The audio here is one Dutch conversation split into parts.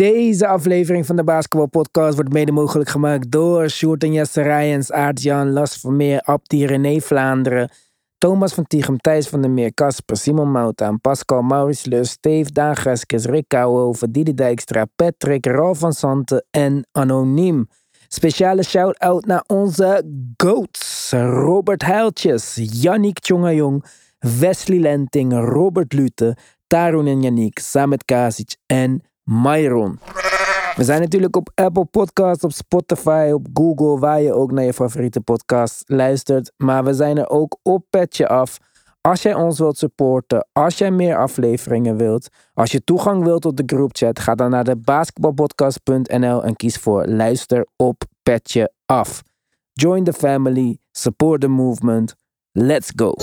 Deze aflevering van de Basketball Podcast wordt mede mogelijk gemaakt door Sjoerd en Jesse Rijens, Aart-Jan, Las Vermeer, Abdi, René Vlaanderen, Thomas van Tichem, Thijs van der Meer, Casper, Simon Moutaan, Pascal, Maurice Lus, Steve Dagreskes, Rick Kouwenhoven, Didi Dijkstra, Patrick, Ralf van Santen en Anoniem. Speciale shout-out naar onze GOATs. Robert Heiltjes, Yannick Tjongajong, Wesley Lenting, Robert Lute, Tarun en Yannick, Samet Kasic en Myron. We zijn natuurlijk op Apple Podcasts, op Spotify, op Google, waar je ook naar je favoriete podcast luistert. Maar we zijn er ook op Petje Af. Als jij ons wilt supporten, als jij meer afleveringen wilt, als je toegang wilt tot de groupchat, ga dan naar basketbalpodcast.nl en kies voor luister op Petje Af. Join the family, support the movement. Let's go.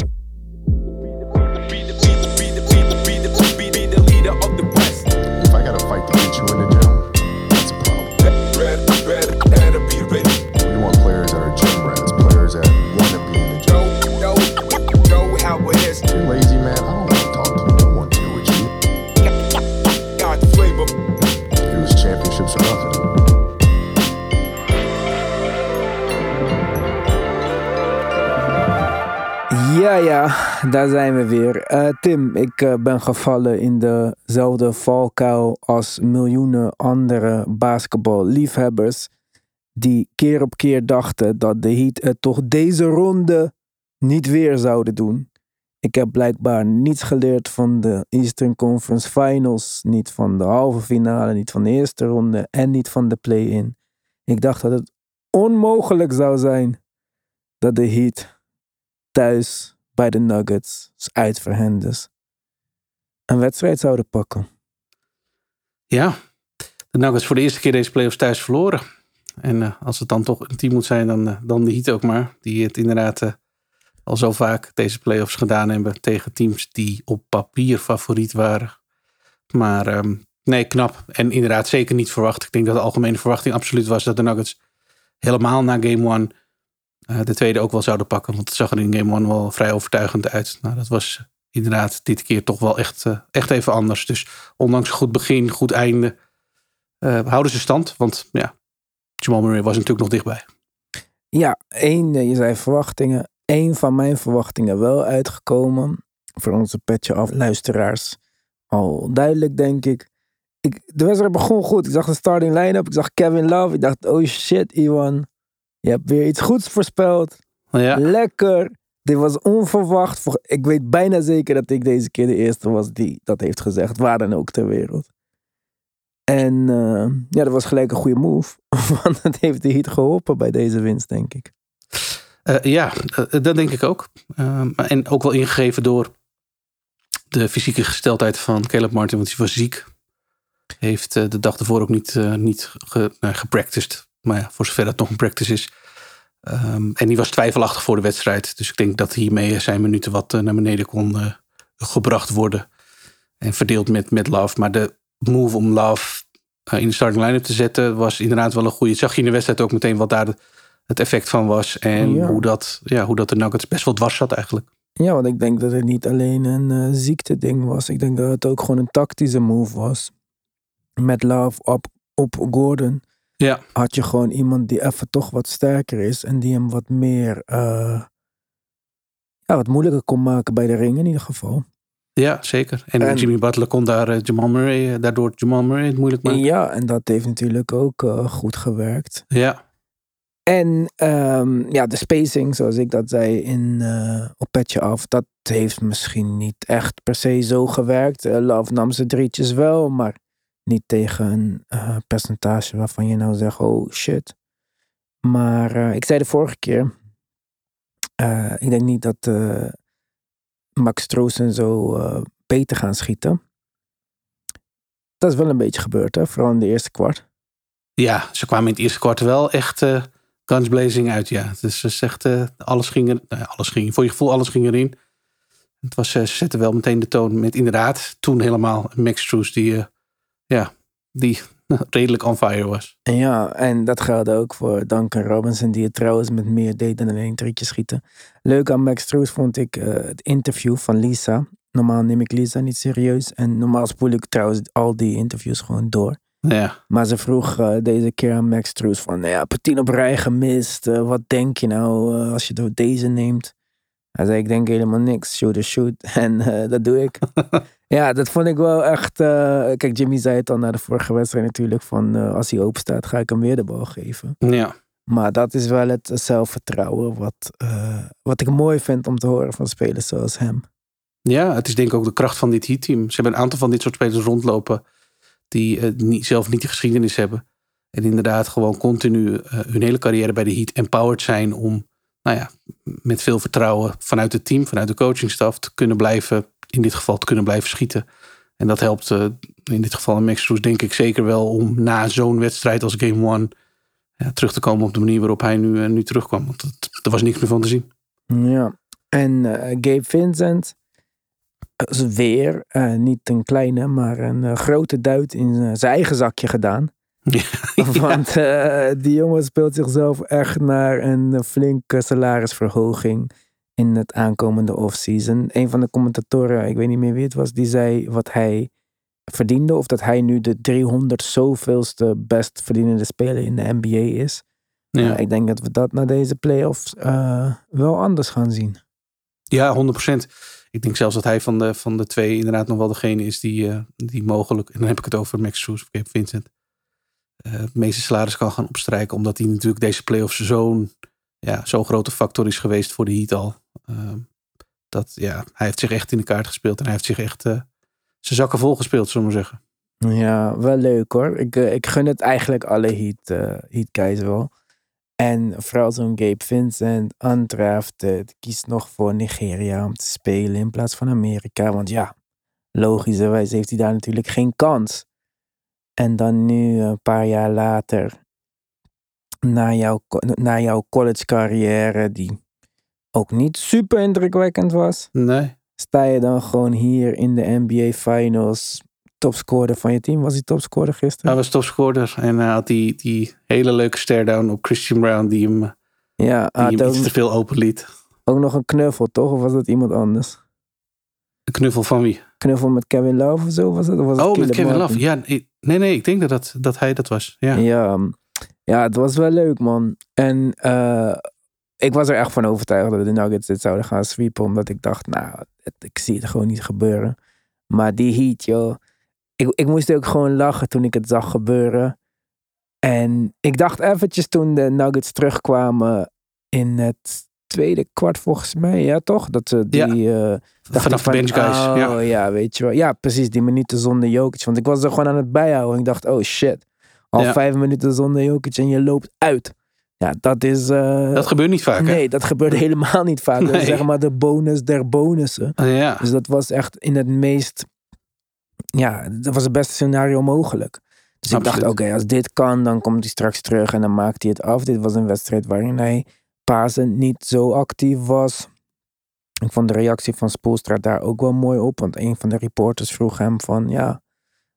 Ja, ja, daar zijn we weer. Eh, Tim, ik eh, ben gevallen in dezelfde valkuil als miljoenen andere basketballiefhebbers. Die keer op keer dachten dat de Heat het toch deze ronde niet weer zouden doen. Ik heb blijkbaar niets geleerd van de Eastern Conference Finals. Niet van de halve finale, niet van de eerste ronde en niet van de play-in. Ik dacht dat het onmogelijk zou zijn dat de Heat thuis bij de Nuggets, uit voor hen dus, een wedstrijd zouden pakken. Ja, de Nuggets voor de eerste keer deze playoffs thuis verloren. En eh, als het dan toch een team moet zijn, dan, eh, dan de Heat ook maar. Die het inderdaad eh, al zo vaak deze playoffs gedaan hebben tegen teams die op papier favoriet waren. Maar ehm, nee, knap. En inderdaad zeker niet verwacht. Ik denk dat de algemene verwachting absoluut was dat de Nuggets helemaal na game one de tweede ook wel zouden pakken. Want het zag er in game one wel vrij overtuigend uit. Nou, dat was inderdaad dit keer toch wel echt, eh, echt even anders. Dus ondanks goed begin, goed einde, eh, houden ze stand. Want ja, Jamal Murray was natuurlijk nog dichtbij. Ja, één, eh, je zei verwachtingen. Eén van mijn verwachtingen wel uitgekomen. Voor onze petje af luisteraars. Al duidelijk, denk ik. ik. De wedstrijd begon goed. Ik zag de starting line-up. Ik zag Kevin Love. Ik dacht, oh shit, Iwan. Je hebt weer iets goeds voorspeld. Ja, Lekker. Dit was onverwacht. Ik weet bijna zeker dat ik deze keer de eerste was die dat heeft gezegd. Waar dan ook ter wereld. En eh, ja, dat was gelijk een goede move. Want het heeft de Heat geholpen bij deze winst, denk ik. Eh, ja eh, dat denk ik ook. Ehm, en ook wel ingegeven door de fysieke gesteldheid van Caleb Martin. Want hij was ziek. Heeft de dag ervoor ook niet, niet ge, gepracticed. Maar ja, voor zover dat nog een practice is. Ehm, en die was twijfelachtig voor de wedstrijd. Dus ik denk dat hiermee zijn minuten wat eh, naar beneden kon eh, gebracht worden. En verdeeld met, met Love. Maar de move om Love eh, in de starting line-up te zetten was inderdaad wel een goede. Zag je in de wedstrijd ook meteen wat daar het effect van was. En Ja. hoe, dat, ja, hoe dat de Nuggets best wel dwars zat eigenlijk. Ja, want ik denk dat het niet alleen een eh ziekte-ding was. Ik denk dat het ook gewoon een tactische move was. Met Love op, op Gordon Ja, had je gewoon iemand die even toch wat sterker is. En die hem wat meer, eh, ja, wat moeilijker kon maken bij de ring in ieder geval. ja zeker. En, En- Jimmy Butler kon daar eh, Jamal Murray, eh, daardoor Jamal Murray het moeilijk maken. Ja, en dat heeft natuurlijk ook goed gewerkt. Ja, En ehm, ja, de spacing, zoals ik dat zei in, eh, op Petje Af, dat heeft misschien niet echt per se zo gewerkt. Love nam zijn drietjes wel, maar niet tegen een eh, percentage waarvan je nou zegt, oh shit. Maar eh, ik zei de vorige keer, eh, ik denk niet dat Max Stroos en zo beter gaan schieten. Dat is wel een beetje gebeurd, hè? vooral in de eerste kwart. ja, ze kwamen in het eerste kwart wel echt eh guns blazing uit. Ja, dus ze zegt, alles ging er, nou alles ging, voor je gevoel, alles ging erin. Het was, ze zetten wel meteen de toon met inderdaad toen helemaal Max Struess die, ja, die redelijk on fire was. En Ja, en dat geldt ook voor Duncan Robinson, die het trouwens met meer deed dan alleen drietje schieten. Leuk aan Max Struess vond ik eh, het interview van Lisa. Normaal neem ik Lisa niet serieus. En normaal spoel ik trouwens al die interviews gewoon door. Ja. Maar ze vroeg eh, deze keer aan Max Truus van, nou ja, heb je tien op rij gemist? Eh, wat denk je nou als je door deze neemt? Hij zei, ik denk helemaal niks. Shoot is shoot. En dat doe ik. ja, dat vond ik wel echt... eh, kijk, Jimmy zei het al na de vorige wedstrijd natuurlijk. Van eh, als hij open staat, ga ik hem weer de bal geven. Ja. Maar dat is wel het zelfvertrouwen wat, eh, wat ik mooi vind om te horen van spelers zoals hem. Ja, het is denk ik ook de kracht van dit Heat-team. Ze hebben een aantal van dit soort spelers rondlopen die niet, zelf niet de geschiedenis hebben. En inderdaad gewoon continu hun hele carrière bij de Heat empowered zijn om, nou ja, met veel vertrouwen vanuit het team, vanuit de coachingstaf te kunnen blijven, in dit geval te kunnen blijven schieten. En dat helpt eh, in dit geval in Max denk ik zeker wel om na zo'n wedstrijd als Game One ja, terug te komen op de manier waarop hij nu, eh, nu terugkwam. Want het- er was niks meer van te zien. Ja. En eh, Gabe Vincent is weer niet een kleine, maar een grote duit in zijn eigen zakje gedaan. Want die jongen speelt zichzelf echt naar een flinke salarisverhoging in het aankomende offseason. Een van de commentatoren, ik weet niet meer wie het was, die zei wat hij verdiende. Of dat hij nu de 300 zoveelste best verdienende speler in de NBA is. Ja. Ik denk dat we dat na deze playoffs eh wel anders gaan zien. Ja, 100%. Ik denk zelfs dat hij van de, van de twee inderdaad nog wel degene is die, eh, die mogelijk, en dan heb ik het over Max Strus of Gabe Vincent, eh, het meeste salaris kan gaan opstrijken. Omdat hij natuurlijk deze playoffs zo'n ja, zo'n grote factor is geweest voor de Heat al. Ehm, dat ja, hij heeft zich echt in de kaart gespeeld en hij heeft zich echt eh, zijn zakken vol gespeeld, zullen we zeggen. Ja, wel leuk hoor. Ik, eh, ik gun het eigenlijk alle Heat, eh heat guys wel. En vooral zo'n Gabe Vincent, undrafted, die kiest nog voor Nigeria om te spelen in plaats van Amerika. Want ja, logischerwijs heeft hij daar natuurlijk geen kans. En dan nu, een paar jaar later, na jouw, na jouw college carrière, die ook niet super indrukwekkend was, Nee. sta je dan gewoon hier in de NBA Finals, topscorer van je team. Was hij topscorer gisteren? Hij was topscorer en hij had die, die hele leuke stare-down op Christian Brown die hem, die ja, hij hem iets te veel open liet. ook nog een knuffel, toch? Of was dat iemand anders? De knuffel van wie? Knuffel met Kevin Love of zo was het? Of was het Oh, met Kevin Martin? Love. Ja, nee, nee, ik denk dat, dat, dat hij dat was. Ja. Ja, ja, het was wel leuk, man. En eh, ik was er echt van overtuigd dat de Nuggets dit zouden gaan sweepen. Omdat ik dacht, nou, het- ik zie het gewoon niet gebeuren. Maar die heat, joh. Ik, ik moest ook gewoon lachen toen ik het zag gebeuren. En ik dacht eventjes toen de Nuggets terugkwamen in het tweede kwart volgens mij. Ja, toch? Dat ze die... eh, Vanaf de van, bench guys. Oh, ja. ja. weet je wel. Ja, precies. Die minuten zonder Jokic. Want ik was er gewoon aan het bijhouden. Ik dacht, oh shit. Al Ja. vijf minuten zonder Jokic en je loopt uit. Ja, dat is... eh, Dat gebeurt niet vaak, hè? nee, dat gebeurt helemaal niet vaak. Dat is zeg maar de bonus der bonussen. Ja, Dus dat was echt in het meest... Ja, dat was het beste scenario mogelijk. Dus ik dacht, oké, als dit kan, dan komt hij straks terug en dan maakt hij het af. Dit was een wedstrijd waarin hij Pasen niet zo actief was. Ik vond de reactie van Spoelstra daar ook wel mooi op. Want een van de reporters vroeg hem van, ja,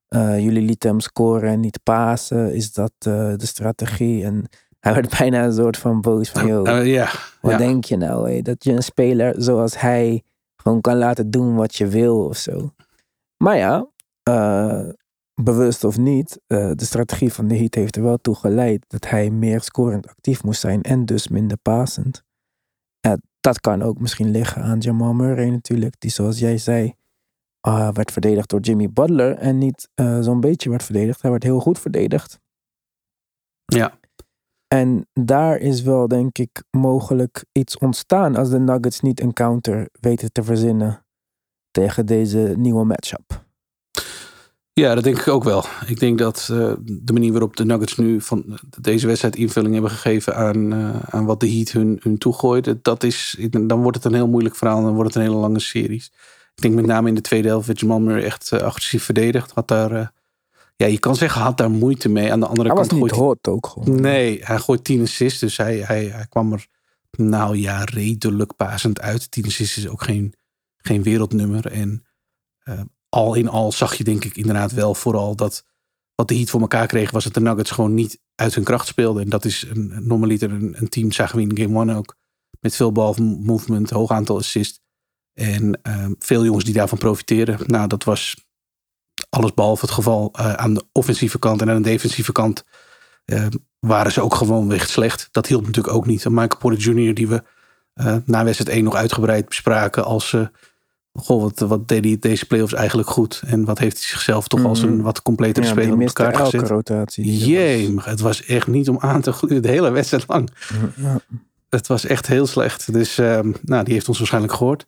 eh, jullie lieten hem scoren en niet pasen. Is dat eh, de strategie? En hij werd bijna een soort van boos van, yo, Eh, wat denk je nou? Dat je een speler zoals hij gewoon kan laten doen wat je wil of zo. Maar ja, bewust of niet, de strategie van de Heat heeft er wel toe geleid dat hij meer scorend actief moest zijn en dus minder passend. Eh, dat kan ook misschien liggen aan Jamal Murray natuurlijk, die zoals jij zei, eh, werd verdedigd door Jimmy Butler en niet eh, zo'n beetje werd verdedigd. Hij werd heel goed verdedigd. Ja. En daar is wel, denk ik, mogelijk iets ontstaan als de Nuggets niet een counter weten te verzinnen tegen deze nieuwe matchup. Ja, dat denk ik ook wel. Ik denk dat eh, de manier waarop de Nuggets nu van deze wedstrijd invulling hebben gegeven aan, aan wat de Heat hun, hun toegooide, dat is, dan wordt het een heel moeilijk verhaal en dan wordt het een hele lange series. Ik denk met name in de tweede helft werd Jamal Murray echt eh, agressief verdedigd. Had daar, eh, ja, je kan zeggen, had daar moeite mee. Aan de andere Hij was kant niet gooit ook gewoon. Nee, hij gooit 10 assists. Dus hij, hij, hij kwam er, nou ja, redelijk pasend uit. 10 assists is ook geen, geen wereldnummer. En eh, al in al zag je denk ik inderdaad wel vooral dat wat de Heat voor elkaar kreeg, was dat de Nuggets gewoon niet uit hun kracht speelden. En dat is een, normaliter een, een team, zagen we in game one ook. Met veel bal movement, hoog aantal assists. En ehm, veel jongens die daarvan profiteren. Nou, dat was alles behalve het geval eh, aan de offensieve kant en aan de defensieve kant eh, waren ze ook gewoon weg slecht. Dat hielp natuurlijk ook niet. En Michael Porter Jr., die we uh, na wedstrijd 1 nog uitgebreid bespraken als... goh, wat, wat deed hij deze playoffs eigenlijk goed? En wat heeft hij zichzelf toch als een wat completere ja, speler op elkaar elke gezet? rotatie. Jee, het was echt niet om aan te gluren de hele wedstrijd lang. Ja. Het was echt heel slecht. Dus ehm, nou, die heeft ons waarschijnlijk gehoord.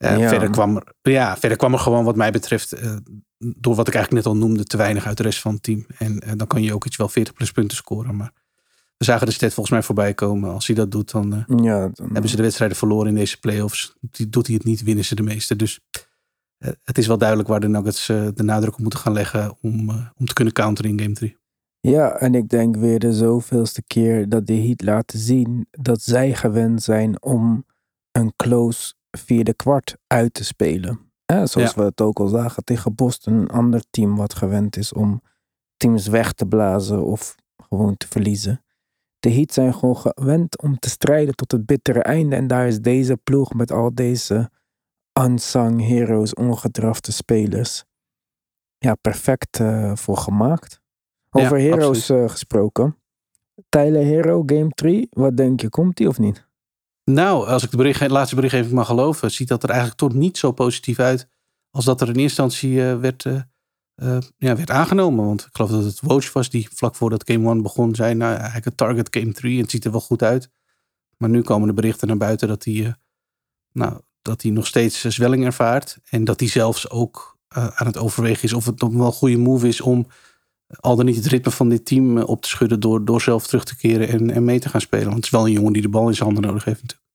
Eh, Ja. verder, kwam er, ja, verder kwam er gewoon wat mij betreft, eh, door wat ik eigenlijk net al noemde, te weinig uit de rest van het team. En eh, dan kan je ook iets wel 40 plus punten scoren. Maar we zagen de stat volgens mij voorbij komen. Als hij dat doet, dan Ja, dan- hebben ze de wedstrijden verloren in deze playoffs. Die, doet hij het niet, winnen ze de meeste. Dus het is wel duidelijk waar de Nuggets de nadruk op moeten gaan leggen om, om te kunnen counteren in game 3. Ja, en ik denk weer de zoveelste keer dat de Heat laten zien dat zij gewend zijn om een close vierde kwart uit te spelen. Hè, zoals Ja. we het ook al zagen tegen Boston, een ander team wat gewend is om teams weg te blazen of gewoon te verliezen. De Heat zijn gewoon gewend om te strijden tot het bittere einde. En daar is deze ploeg met al deze unsung heroes, ongedrafte spelers, ja, perfect eh, voor gemaakt. Ja, Over heroes eh, gesproken. Tyler Hero, Game 3. Wat denk je, komt die of niet? Nou, als ik de bericht, laatste berichtgeving mag geloven, ziet dat er eigenlijk toch niet zo positief uit als dat er in eerste instantie eh, werd, eh, eh, ja, werd aangenomen. Want ik geloof dat het Woj was die vlak voordat Game 1 begon zei, nou eigenlijk het target Game 3 en het ziet er wel goed uit. Maar nu komen de berichten naar buiten dat hij, nou, dat hij nog steeds zwelling ervaart. En dat hij zelfs ook aan het overwegen is of het nog wel een goede move is om al dan niet het ritme van dit team eh, op te schudden door, door zelf terug te keren en, en mee te gaan spelen. Want het is wel een jongen die de bal in zijn handen nodig heeft natuurlijk.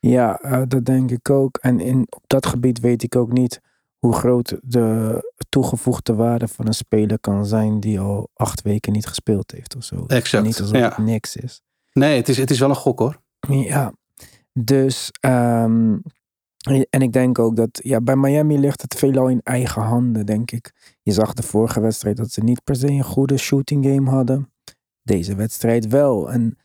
Ja, eh, dat denk ik ook. En in, op dat gebied weet ik ook niet hoe groot de toegevoegde waarde van een speler kan zijn die al acht weken niet gespeeld heeft of zo. Exact, Niet alsof ja. het niks is. Nee, het is, het is wel een gok hoor. Ja, dus ehm, en ik denk ook dat ja, bij Miami ligt het veelal in eigen handen, denk ik. Je zag de vorige wedstrijd dat ze niet per se een goede shooting game hadden. Deze wedstrijd wel. En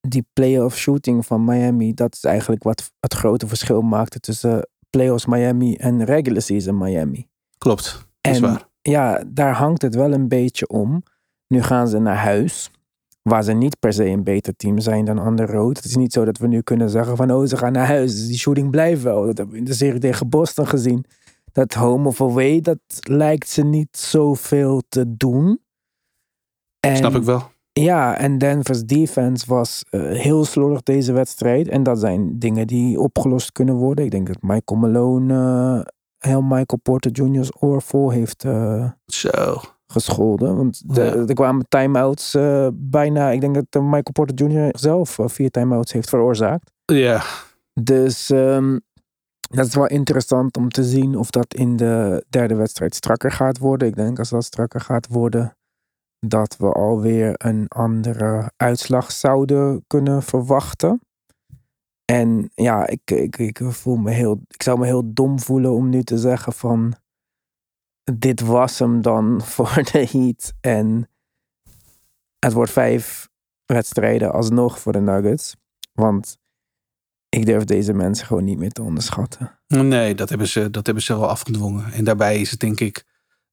die playoff shooting van Miami, dat is eigenlijk wat het grote verschil maakte tussen playoffs Miami en regular season Miami. Klopt, is En waar. ja, daar hangt het wel een beetje om. Nu gaan ze naar huis, waar ze niet per se een beter team zijn dan the road. Het is niet zo dat we nu kunnen zeggen van, oh, ze gaan naar huis. Die shooting blijft wel. Dat hebben we in de serie tegen Boston gezien. Dat home of away, dat lijkt ze niet zoveel te doen. En, Snap ik wel. Ja, en Denver's defense was eh, heel slordig deze wedstrijd. En dat zijn dingen die opgelost kunnen worden. Ik denk dat Michael Malone eh, heel Michael Porter Jr.'s oor vol heeft eh, Zo. Gescholden. Want de, Ja. er kwamen time-outs eh, bijna. Ik denk dat Michael Porter Jr. zelf eh, vier time-outs heeft veroorzaakt. Ja, Dus ehm, dat is wel interessant om te zien of dat in de derde wedstrijd strakker gaat worden. Ik denk als dat strakker gaat worden, dat we alweer een andere uitslag zouden kunnen verwachten. En ja, ik, ik, ik voel me heel. Ik zou me heel dom voelen om nu te zeggen van. Dit was hem dan voor de Heat. En het wordt vijf wedstrijden alsnog voor de Nuggets. Want ik durf deze mensen gewoon niet meer te onderschatten. nee, dat hebben, ze, dat hebben ze wel afgedwongen. En daarbij is het denk ik,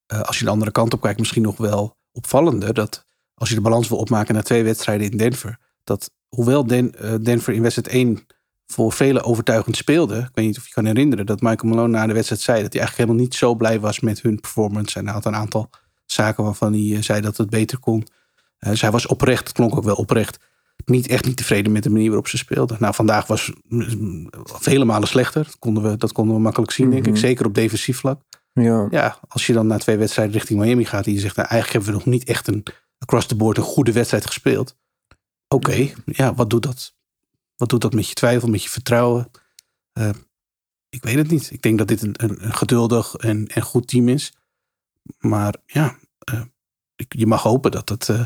eh, als je de andere kant op kijkt, misschien nog wel opvallender. Dat als je de balans wil opmaken na twee wedstrijden in Denver. Dat hoewel Den, eh, Denver in wedstrijd 1 voor velen overtuigend speelde. Ik weet niet of je kan herinneren dat Michael Malone na de wedstrijd zei dat hij eigenlijk helemaal niet zo blij was met hun performance. En hij had een aantal zaken waarvan hij eh, zei dat het beter kon. Eh, dus hij was oprecht, het klonk ook wel oprecht, niet echt niet tevreden met de manier waarop ze speelden. Nou, vandaag was mm, vele malen slechter. Dat konden we, dat konden we makkelijk zien, denk ik. Mhm. Zeker op defensief vlak. Ja, Ja, als je dan na twee wedstrijden richting Miami gaat en je zegt, nou, eigenlijk hebben we nog niet echt een across the board een goede wedstrijd gespeeld. Oké, ja, wat doet dat? Wat doet dat met je twijfel, met je vertrouwen? Eh, ik weet het niet. Ik denk dat dit een, een, geduldig en, en goed team is. Maar ja, eh, ik- je mag hopen dat, het, eh,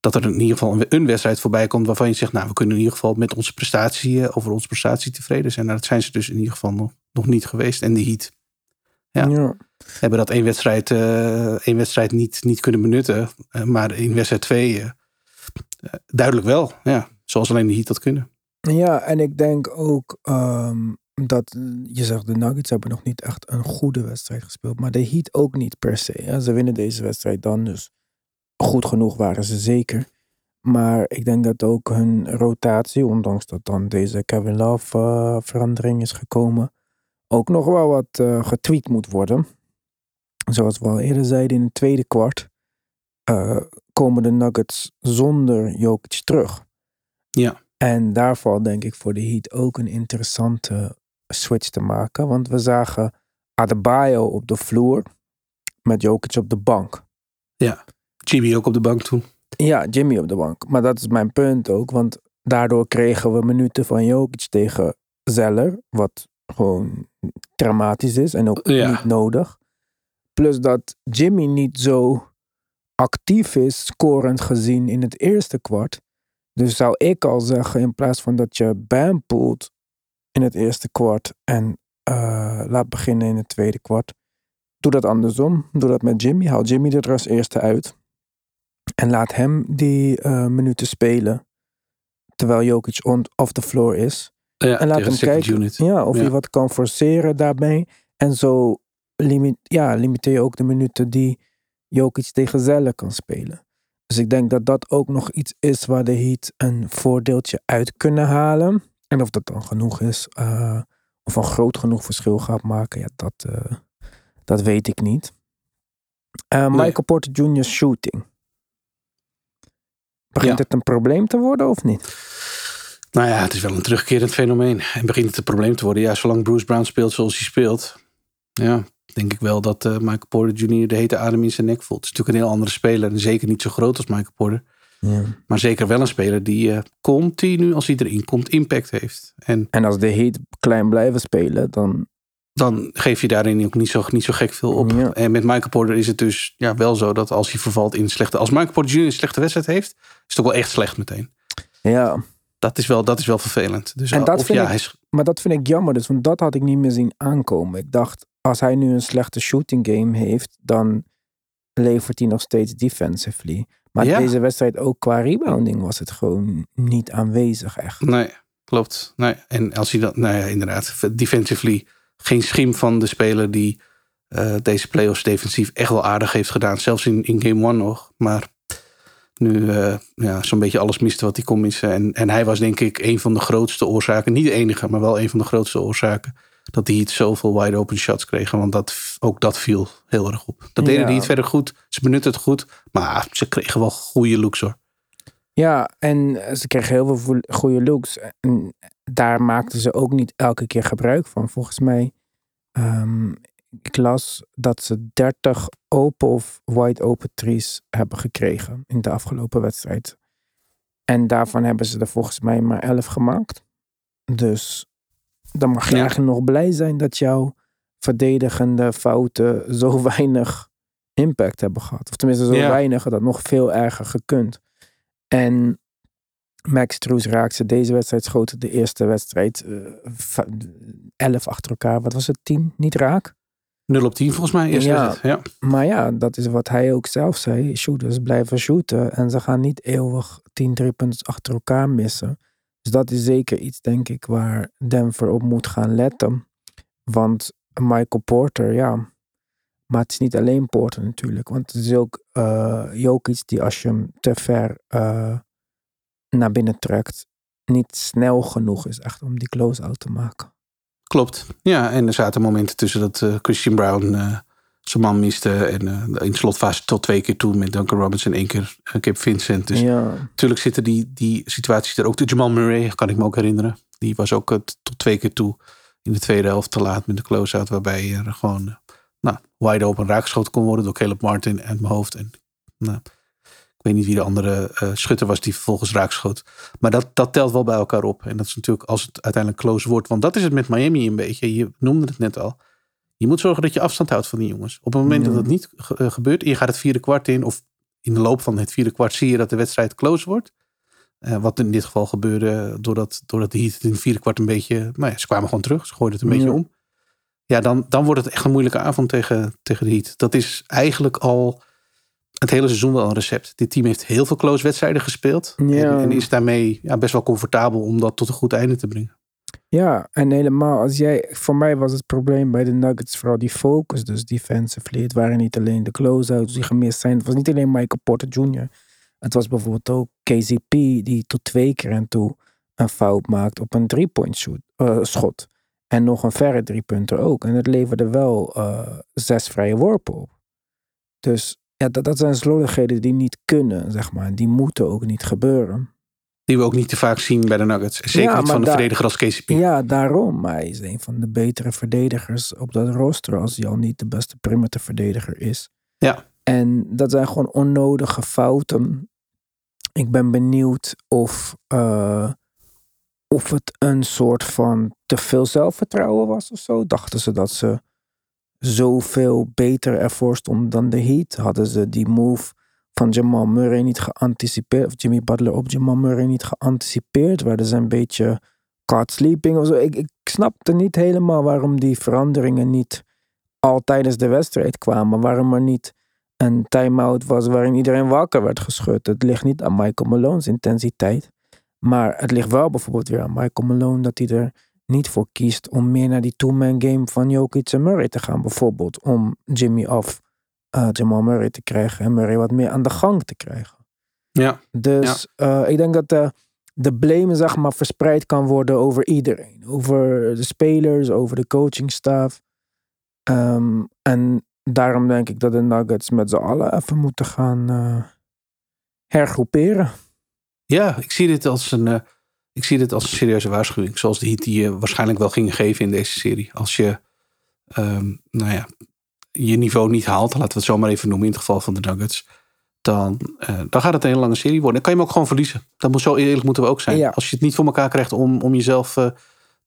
dat er in ieder geval een, een wedstrijd voorbij komt waarvan je zegt, nou, we kunnen in ieder geval met onze prestatie, over onze prestatie tevreden zijn. Nou, dat zijn ze dus in ieder geval nog, nog niet geweest. En de Heat Ja. ja. hebben dat één wedstrijd, één wedstrijd niet, niet kunnen benutten. Maar in wedstrijd twee duidelijk wel. Ja, zoals alleen de Heat dat kunnen. Ja, en ik denk ook, ehm, dat je zegt de Nuggets hebben nog niet echt een goede wedstrijd gespeeld. Maar de Heat ook niet per se. Ze winnen deze wedstrijd dan. Dus goed genoeg waren ze zeker. Maar ik denk dat ook hun rotatie, ondanks dat dan deze Kevin Love uh, verandering is gekomen, ook nog wel wat uh, getweakt moet worden. Zoals we al eerder zeiden in het tweede kwart, komen de Nuggets zonder Jokic terug. Ja. En daar valt denk ik voor de Heat ook een interessante switch te maken. Want we zagen Adebayo op de vloer met Jokic op de bank. Ja, Jimmy ook op de bank toen. Ja, Jimmy op de bank. Maar dat is mijn punt ook. Want daardoor kregen we minuten van Jokic tegen Zeller. Wat gewoon dramatisch is en ook Ja. niet nodig. Plus dat Jimmy niet zo actief is, scorend gezien in het eerste kwart. Dus zou ik al zeggen, in plaats van dat je Bam poelt in het eerste kwart en eh, laat beginnen in het tweede kwart. Doe dat andersom. Doe dat met Jimmy. Haal Jimmy er als eerste uit. En laat hem die eh, minuten spelen. Terwijl Jokic on, off the floor is. Ja, En laat hem kijken unit. Ja, of Ja. hij wat kan forceren daarbij. En zo limit, ja, limiteer je ook de minuten die Jokic tegen Zelle kan spelen. Dus ik denk dat dat ook nog iets is waar de Heat een voordeeltje uit kunnen halen. En of dat dan genoeg is, eh, of een groot genoeg verschil gaat maken, ja, dat, eh, dat weet ik niet. Eh, Michael Porter Jr. shooting. Begint Ja. het een probleem te worden of niet? Nou ja, het is wel een terugkerend fenomeen. En begint het een probleem te worden. Ja, zolang Bruce Brown speelt zoals hij speelt. Ja, denk ik wel dat eh, Michael Porter Jr. de hete adem in zijn nek voelt. Het is natuurlijk een heel andere speler. En zeker niet zo groot als Michael Porter. Ja. Maar zeker wel een speler die eh, continu, als hij erin komt, impact heeft. En En als de Heat klein blijven spelen, dan dan geef je daarin ook niet zo, niet zo gek veel op. Ja. En met Michael Porter is het dus ja, wel zo dat als hij vervalt in slechte... Als Michael Porter Jr. een slechte wedstrijd heeft, is het ook wel echt slecht meteen. ja, Dat is wel, dat is wel vervelend. Dus En dat of vind ja, ik- hij is, Maar dat vind ik jammer, dus, want dat had ik niet meer zien aankomen. Ik dacht, als hij nu een slechte shooting game heeft, dan levert hij nog steeds defensively. Maar Ja. deze wedstrijd ook qua rebounding was het gewoon niet aanwezig echt. Nee, klopt. Nee. En als hij dat, nou ja, inderdaad, defensively geen schim van de speler die eh, deze playoffs defensief echt wel aardig heeft gedaan. Zelfs in, in game one nog. Maar nu eh, ja, zo'n beetje alles miste wat hij kon missen. En, en hij was denk ik een van de grootste oorzaken, niet de enige, maar wel een van de grootste oorzaken. Dat die Heat zoveel wide open shots kregen. Want dat, ook dat viel heel erg op. Dat deden Ja. die Heat verder goed. Ze benutten het goed. Maar ze kregen wel goede looks hoor. Ja, en ze kregen heel veel goede looks. En daar maakten ze ook niet elke keer gebruik van. Volgens mij, ehm, ik las dat ze 30 open of wide open trees hebben gekregen in de afgelopen wedstrijd. En daarvan hebben ze er volgens mij maar 11 gemaakt. Dus dan mag je Ja. eigenlijk nog blij zijn dat jouw verdedigende fouten zo weinig impact hebben gehad. Of tenminste zo Ja. weinig dat nog veel erger gekund. En Max Truus raakte deze wedstrijd schoten de eerste wedstrijd eh, va- 11 achter elkaar. Wat was het? 10? Niet raak? 0 op 10 volgens mij. Eerste Ja. wedstrijd. ja. Maar ja, dat is wat hij ook zelf zei. Shooters blijven shooten en ze gaan niet eeuwig 10 driepunters achter elkaar missen. Dus dat is zeker iets, denk ik, waar Denver op moet gaan letten. Want Michael Porter, ja. Maar het is niet alleen Porter natuurlijk. Want het is ook eh Jokic die als je hem te ver eh, naar binnen trekt, niet snel genoeg is echt om die close-out te maken. Klopt. Ja, en er zaten momenten tussen dat eh, Christian Brown eh, zijn man miste. En eh, in slotfase tot twee keer toe met Duncan Robinson en één keer Kip Vincent. Dus ja, natuurlijk zitten die, die situaties er ook. De Jamal Murray, kan ik me ook herinneren. Die was ook tot twee keer toe in de tweede helft te laat met de close-out. Waarbij er gewoon nou, wide open raakgeschoten kon worden door Caleb Martin uit mijn hoofd. En, nou, ik weet niet wie de andere eh, schutter was die vervolgens raakschoot. Maar dat, dat telt wel bij elkaar op. En dat is natuurlijk als het uiteindelijk close wordt. Want dat is het met Miami een beetje. Je noemde het net al. Je moet zorgen dat je afstand houdt van die jongens. Op het moment dat dat niet eh, gebeurt. En je gaat het vierde kwart in. Of in de loop van het vierde kwart zie je dat de wedstrijd close wordt. Eh, wat in dit geval gebeurde doordat, doordat de Heat het in het vierde kwart een beetje... Nou ja, ze kwamen gewoon terug. Ze gooiden het een Ja. beetje om. Ja, dan, dan wordt het echt een moeilijke avond tegen, tegen de Heat. Dat is eigenlijk al het hele seizoen wel een recept. Dit team heeft heel veel close wedstrijden gespeeld. Ja. En, en is daarmee ja, best wel comfortabel om dat tot een goed einde te brengen. Ja, en helemaal als jij, voor mij was het probleem bij de Nuggets vooral die focus, dus defensively. Het waren niet alleen de close-outs die gemist zijn. Het was niet alleen Michael Porter Jr. Het was bijvoorbeeld ook KCP die tot twee keer en toe een fout maakt op een drie-point shoot, eh, schot. En nog een verre driepunter ook. En het leverde wel eh, zes vrije worpen op. Dus ja, dat, dat zijn slordigheden die niet kunnen, zeg maar. Die moeten ook niet gebeuren. Die we ook niet te vaak zien bij de Nuggets. Zeker Ja, niet van de verdediger als KCP. Ja, daarom. Maar hij is een van de betere verdedigers op dat roster. Als hij al niet de beste perimeterverdediger is. Ja. En dat zijn gewoon onnodige fouten. Ik ben benieuwd of, eh, of het een soort van te veel zelfvertrouwen was of zo. Dachten ze dat ze zoveel beter ervoor stonden dan de Heat? Hadden ze die move van Jamal Murray niet geanticipeerd? Of Jimmy Butler op Jamal Murray niet geanticipeerd? Werden ze een beetje caught sleeping of zo? Ik, ik snapte niet helemaal waarom die veranderingen niet al tijdens de wedstrijd kwamen. Waarom er niet een time-out was waarin iedereen wakker werd geschud. Het ligt niet aan Michael Malone's intensiteit. Maar het ligt wel bijvoorbeeld weer aan Michael Malone dat hij er niet voor kiest om meer naar die two-man game van Jokic en Murray te gaan. Bijvoorbeeld om Jimmy of eh, Jamal Murray te krijgen en Murray wat meer aan de gang te krijgen. Ja. Dus eh, ik denk dat de, de blame zeg maar verspreid kan worden over iedereen. Over de spelers, over de coachingstaf. Ehm, en daarom denk ik dat de Nuggets met z'n allen even moeten gaan eh, hergroeperen. Ja, ik zie dit als een, ik zie dit als een serieuze waarschuwing. Zoals de Heat die je waarschijnlijk wel gingen geven in deze serie. Als je, ehm, nou ja, je niveau niet haalt, laten we het zo maar even noemen in het geval van de Nuggets. Dan, eh, dan gaat het een hele lange serie worden. Dan kan je hem ook gewoon verliezen. Dat moet zo eerlijk moeten we ook zijn. Ja. Als je het niet voor elkaar krijgt om, om jezelf eh,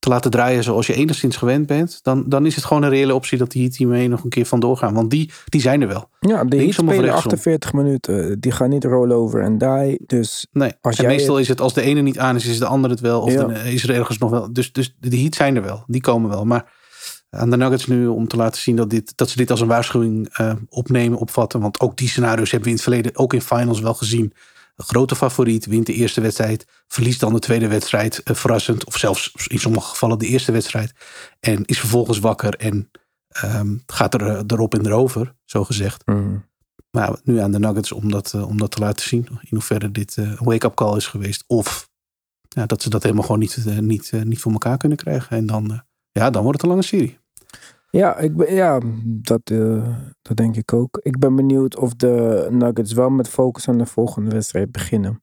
te laten draaien zoals je enigszins gewend bent. Dan, dan is het gewoon een reële optie dat die Heat hiermee nog een keer vandoor gaan. Want die, die zijn er wel. Ja, of spelen rechtsom? 48 minuten. Die gaan niet roll over en die. Dus Nee, Als en jij meestal is het als de ene niet aan is, is de andere het wel. Of Ja. dan is er ergens nog wel. Dus, dus de Heat zijn er wel. Die komen wel. Maar aan de Nuggets nu om te laten zien dat, dit, dat ze dit als een waarschuwing eh, opnemen, opvatten. Want ook die scenario's hebben we in het verleden, ook in finals wel gezien. Grote favoriet wint de eerste wedstrijd, verliest dan de tweede wedstrijd eh, verrassend. Of zelfs in sommige gevallen de eerste wedstrijd. En is vervolgens wakker en ehm, gaat er, eh, erop en erover, zo gezegd. mm, Maar nu aan de Nuggets om dat, eh, om dat te laten zien. In hoeverre dit een wake-up call is geweest. Of ja, dat ze dat helemaal gewoon niet, niet, niet voor elkaar kunnen krijgen. En dan, ja, dan wordt het een lange serie. Ja, ik ben, ja dat, eh, dat denk ik ook. Ik ben benieuwd of de Nuggets wel met focus aan de volgende wedstrijd beginnen.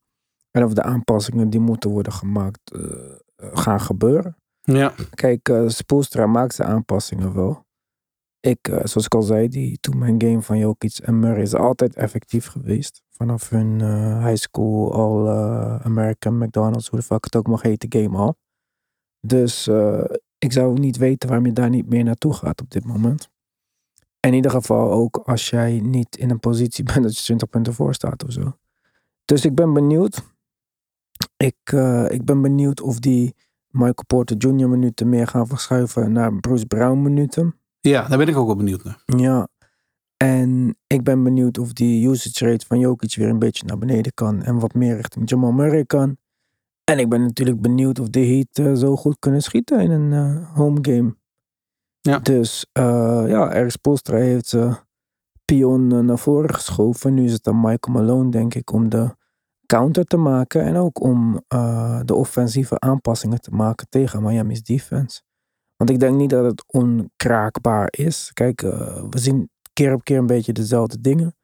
En of de aanpassingen die moeten worden gemaakt eh, gaan gebeuren. Ja, Kijk, eh Spoelstra maakt zijn aanpassingen wel. Ik, zoals ik al zei, die two-man game van Jokic en Murray is altijd effectief geweest. Vanaf hun high school, all eh, American McDonald's, hoe de fuck het ook mag heten, game al. Dus ik zou niet weten waarom je daar niet meer naartoe gaat op dit moment. In ieder geval ook als jij niet in een positie bent dat je 20 punten voor staat of zo. Dus ik ben benieuwd. Ik, eh, ik ben benieuwd of die Michael Porter Jr. minuten meer gaan verschuiven naar Bruce Brown minuten. ja, daar ben ik ook wel benieuwd naar. Ja. En ik ben benieuwd of die usage rate van Jokic weer een beetje naar beneden kan. En wat meer richting Jamal Murray kan. En ik ben natuurlijk benieuwd of de Heat eh, zo goed kunnen schieten in een eh, home game. Ja. Dus eh, ja, Eric Spoelstra heeft Pion naar voren geschoven. Nu is het aan Michael Malone, denk ik, om de counter te maken. En ook om de offensieve aanpassingen te maken tegen Miami's defense. Want ik denk niet dat het onkraakbaar is. Kijk, we zien keer op keer een beetje dezelfde dingen.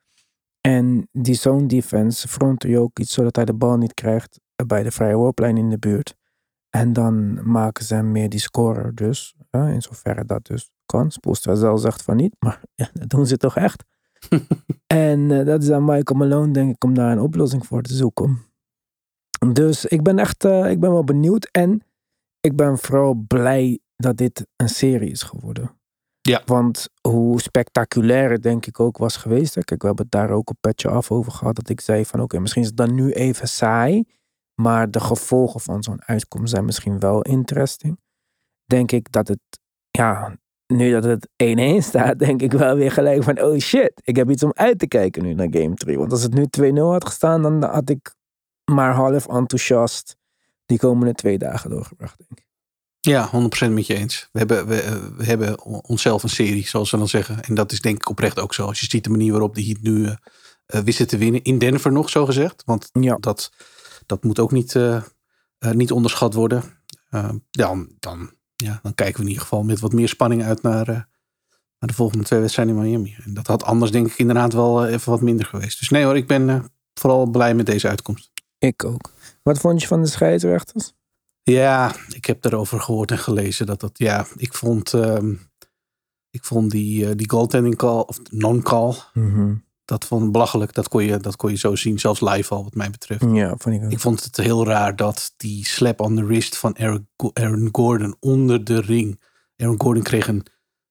En die zone defense fronten je ook iets zodat hij de bal niet krijgt bij de vrije worplijn in de buurt. En dan maken ze hem meer die scorer dus. Ja, in zoverre dat dus kan. Spoelstra zelf zegt van niet, maar ja, dat doen ze toch echt. en eh, dat is aan Michael Malone denk ik om daar een oplossing voor te zoeken. Dus ik ben echt, eh, ik ben wel benieuwd. En ik ben vooral blij dat dit een serie is geworden. Ja. Want hoe spectaculair het denk ik ook was geweest. Hè. Kijk, we hebben het daar ook een petje af over gehad. Dat ik zei van oké, misschien is het dan nu even saai. Maar de gevolgen van zo'n uitkomst zijn misschien wel interesting. Denk ik dat het, ja, nu dat het 1-1 staat, denk ik wel weer gelijk van oh shit. Ik heb iets om uit te kijken nu naar game 3. Want als het nu 2-0 had gestaan, dan had ik maar half enthousiast die komende twee dagen doorgebracht, denk ik. Ja, 100% met je eens. We hebben, we, we hebben onszelf een serie, zoals ze dan zeggen. En dat is denk ik oprecht ook zo. Als je ziet de manier waarop die Heat nu uh, wisten te winnen. In Denver nog, zo gezegd. Want Ja. dat, dat moet ook niet, uh, uh, niet onderschat worden. Uh, dan, dan, ja, dan kijken we in ieder geval met wat meer spanning uit naar, naar de volgende twee wedstrijden in Miami. En dat had anders denk ik inderdaad wel even wat minder geweest. Dus nee hoor, ik ben vooral blij met deze uitkomst. Ik ook. Wat vond je van de scheidsrechters? Ja, ik heb erover gehoord en gelezen dat dat, ja, ik vond, um, ik vond die, uh, die goaltending call, of non-call, mm -hmm. Dat vond ik belachelijk. Dat kon, je, dat kon je zo zien, zelfs live al, wat mij betreft. Ja, vond ik ook. Ik vond het heel raar dat die slap on the wrist van Aaron Gordon onder de ring. Aaron Gordon kreeg een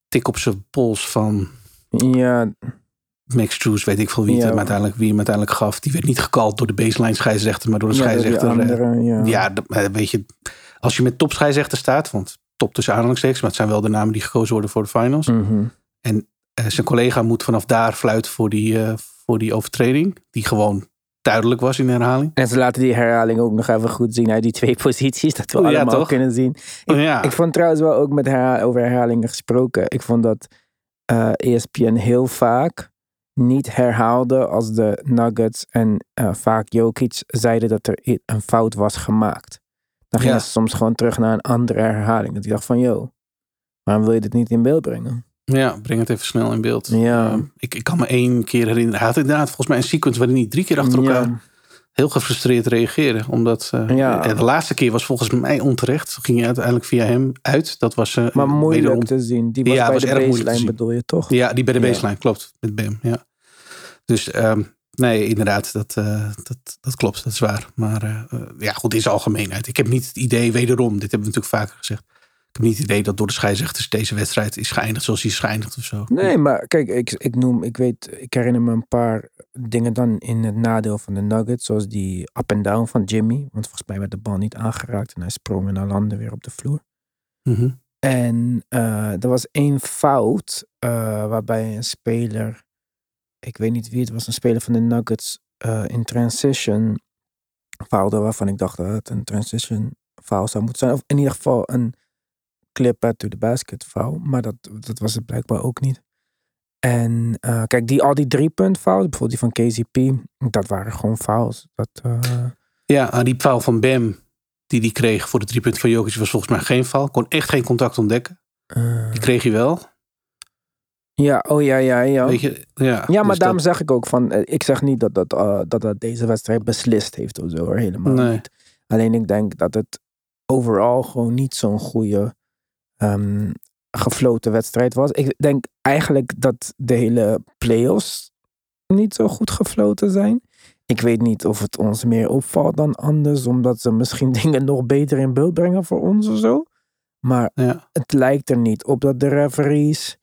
tik op zijn pols van ja. Max Trues, weet ik veel wie, Ja. het hem uiteindelijk, wie hem uiteindelijk gaf. Die werd niet gekald door de baseline scheidsrechter, maar door de Ja, scheidsrechter. eh, andere, ja. ja, de- weet je, als je met topscheidsrechter staat, want top tussen aanhalingstekens, maar het zijn wel de namen die gekozen worden voor de finals. Mhm. En zijn collega moet vanaf daar fluiten voor die, eh, voor die overtreding, die gewoon duidelijk was in de herhaling. En ze laten die herhaling ook nog even goed zien uit die twee posities. Dat we Oh, allemaal kunnen zien. Ik, ja, ik vond trouwens wel ook met herha- over herhalingen gesproken. Ik vond dat eh ESPN heel vaak niet herhaalde als de Nuggets en eh, vaak Jokic zeiden dat er een fout was gemaakt. Dan gingen Ja. ze soms gewoon terug naar een andere herhaling. Dat ik dacht van, yo, waarom wil je dit niet in beeld brengen? Ja, breng het even snel in beeld. Ja. Eh, ik, ik kan me één keer herinneren. Hij had inderdaad volgens mij een sequence waarin hij drie keer achter elkaar Ja. heel gefrustreerd reageerde. Omdat eh, Ja. de laatste keer was volgens mij onterecht. Toen ging hij uiteindelijk via hem uit. Dat was eh, Maar moeilijk wederom- te zien. Die was Ja, bij was de erg baseline bedoel je toch? Ja, die bij de baseline, klopt. Met Bam, ja. Dus ehm, nee, inderdaad, dat, eh, dat, dat klopt, dat is waar. Maar eh, eh, ja, goed, in zijn algemeenheid. Ik heb niet het idee, wederom, dit hebben we natuurlijk vaker gezegd. Ik heb niet het idee dat door de scheidsrechters deze wedstrijd is geëindigd zoals die is geëindigd of zo. Nee, maar kijk, ik, ik noem, ik weet, ik herinner me een paar dingen dan in het nadeel van de Nuggets. Zoals die up and down van Jimmy. Want volgens mij werd de bal niet aangeraakt en hij sprong naar landen weer op de vloer. Mhm. En eh, er was één fout eh, waarbij een speler, ik weet niet wie het was, een speler van de Nuggets eh, in transition faalde waarvan ik dacht dat het een transition foul zou moeten zijn. Of in ieder geval een clip out to the basket foul. Maar dat, dat was het blijkbaar ook niet. En eh, kijk, die, al die drie punt fouls, bijvoorbeeld die van KCP, dat waren gewoon fouls. Dat, eh, Ja, ah, die foul van Bam, die die kreeg voor de drie punten van Jokic, was volgens mij geen foul. Kon echt geen contact ontdekken. eh, Die kreeg hij wel. ja, oh ja, ja, ja. Weet je, ja, Ja, maar dus daarom dat- zeg ik ook van, ik zeg niet dat dat, dat dat deze wedstrijd beslist heeft of zo, hoor, helemaal Nee. niet. Alleen ik denk dat het overal gewoon niet zo'n goede ehm, gefloten wedstrijd was. Ik denk eigenlijk dat de hele playoffs niet zo goed gefloten zijn. Ik weet niet of het ons meer opvalt dan anders, omdat ze misschien dingen nog beter in beeld brengen voor ons of zo. Maar Ja. het lijkt er niet op dat de referees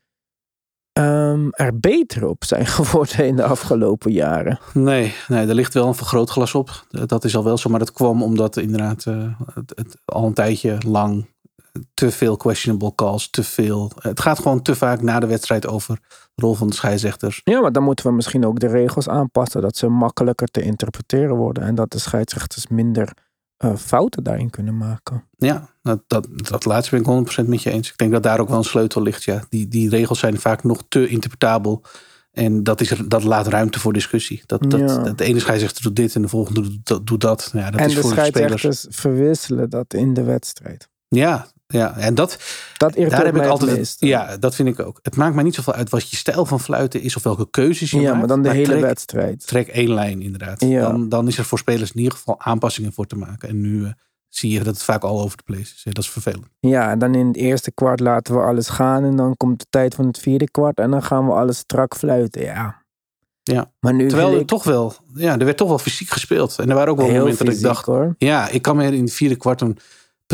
ehm, er beter op zijn geworden in de afgelopen jaren. Nee, nee, er ligt wel een vergrootglas op. Dat is al wel zo, maar dat kwam omdat inderdaad eh, het, het al een tijdje lang te veel questionable calls, te veel. Het gaat gewoon te vaak na de wedstrijd over de rol van de scheidsrechters. Ja, maar dan moeten we misschien ook de regels aanpassen. Dat ze makkelijker te interpreteren worden. En dat de scheidsrechters minder eh, fouten daarin kunnen maken. Ja, dat, dat, dat laatste ben ik 100% met je eens. Ik denk dat daar ook wel een sleutel ligt. Ja. Die, die regels zijn vaak nog te interpretabel. En dat, is, dat laat ruimte voor discussie. Dat, dat, Ja. de ene scheidsrechter doet dit en de volgende doet dat. Doet dat. Ja, dat en is de voor de spelers. scheidsrechters verwisselen dat in de wedstrijd. Ja, ja, en dat, Dat Daar heb ik altijd. het ja, dat vind ik ook. Het maakt mij niet zoveel uit wat je stijl van fluiten is of welke keuzes je ja maakt. maar dan de hele trek, wedstrijd. Trek één lijn inderdaad. Ja. Dan, dan is er voor spelers in ieder geval aanpassingen voor te maken. En nu eh, zie je dat het vaak al over de place is. Ja, Dat is vervelend. Ja, en dan in het eerste kwart laten we alles gaan. En dan komt de tijd van het vierde kwart. En dan gaan we alles strak fluiten. Ja. Ja. Maar nu Terwijl er ik toch wel, ja, er werd toch wel fysiek gespeeld. En er waren ook wel heel momenten dat ik dacht, hoor. ja, ik kan me in het vierde kwart een